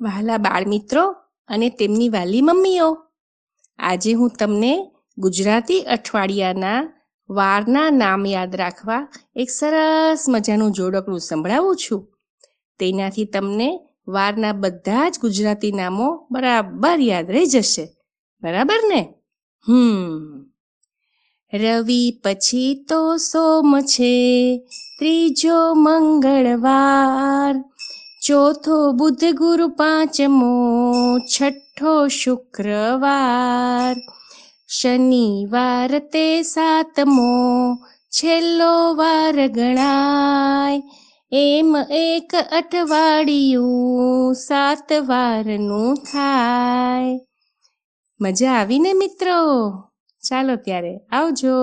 વહાલા બાળમિત્રો અને તેમની વાલી મમ્મીઓ. આજે હું તમને ગુજરાતી અઠવાડિયાના વારના નામ યાદ રાખવા એક સરસ મજાનું જોડકણું સંભળાવું છું. તેનાથી તમને વારના બધા જ ગુજરાતી નામો બરાબર યાદ રહી જશે. બરાબર ને? હમ. રવિ પછી તો સોમ છે, ત્રીજો મંગળવાર ચોથો બુધ ગુરુ પાંચમો, છઠ્ઠો શુક્રવાર. શનિવાર તે સાતમો, છેલ્લો વાર ગણાય. એમ એક અઠવાડિયું સાત વારનું થાય. મજા આવીને મિત્રો? ચાલો ત્યારે આવજો.